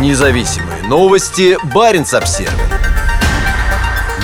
Независимые новости. Барин обсерва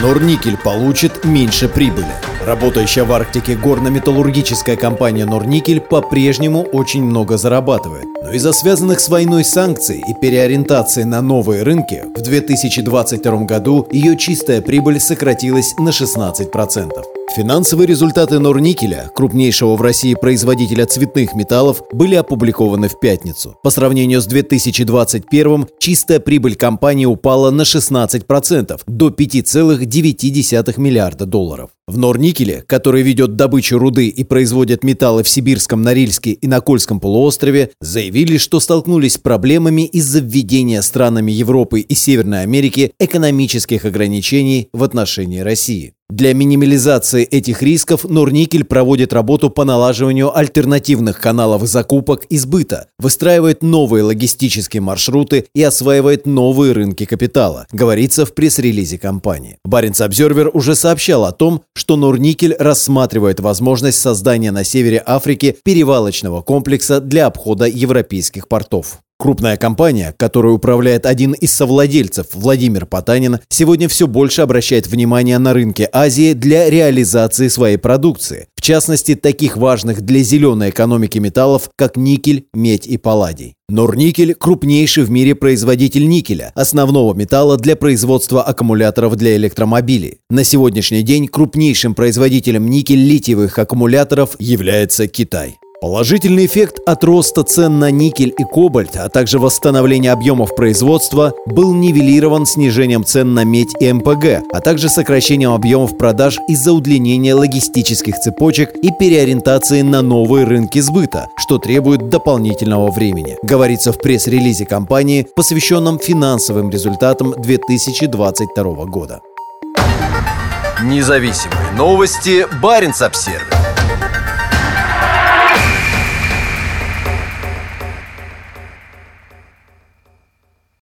Норникель получит меньше прибыли. Работающая в Арктике горно-металлургическая компания «Норникель» по-прежнему очень много зарабатывает. Но из-за связанных с войной санкций и переориентации на новые рынки в 2022 году ее чистая прибыль сократилась на 16%. Финансовые результаты Норникеля, крупнейшего в России производителя цветных металлов, были опубликованы в пятницу. По сравнению с 2021 чистая прибыль компании упала на 16% до 5,9 миллиарда долларов. В Норникеле, который ведет добычу руды и производит металлы в Сибирском, Норильске и на Кольском полуострове, заявили, что столкнулись с проблемами из-за введения странами Европы и Северной Америки экономических ограничений в отношении России. Для минимализации этих рисков Норникель проводит работу по налаживанию альтернативных каналов закупок и сбыта, выстраивает новые логистические маршруты и осваивает новые рынки капитала, говорится в пресс-релизе компании. Баренц Обзервер уже сообщал о том, что Норникель рассматривает возможность создания на севере Африки перевалочного комплекса для обхода европейских портов. Крупная компания, которой управляет один из совладельцев Владимир Потанин, сегодня все больше обращает внимание на рынке Азии для реализации своей продукции, в частности, таких важных для зеленой экономики металлов, как никель, медь и палладий. Норникель – крупнейший в мире производитель никеля, основного металла для производства аккумуляторов для электромобилей. На сегодняшний день крупнейшим производителем никель-литиевых аккумуляторов является Китай. Положительный эффект от роста цен на никель и кобальт, а также восстановления объемов производства был нивелирован снижением цен на медь и МПГ, а также сокращением объемов продаж из-за удлинения логистических цепочек и переориентации на новые рынки сбыта, что требует дополнительного времени, говорится в пресс-релизе компании, посвященном финансовым результатам 2022 года. Независимые новости. Барин обсервис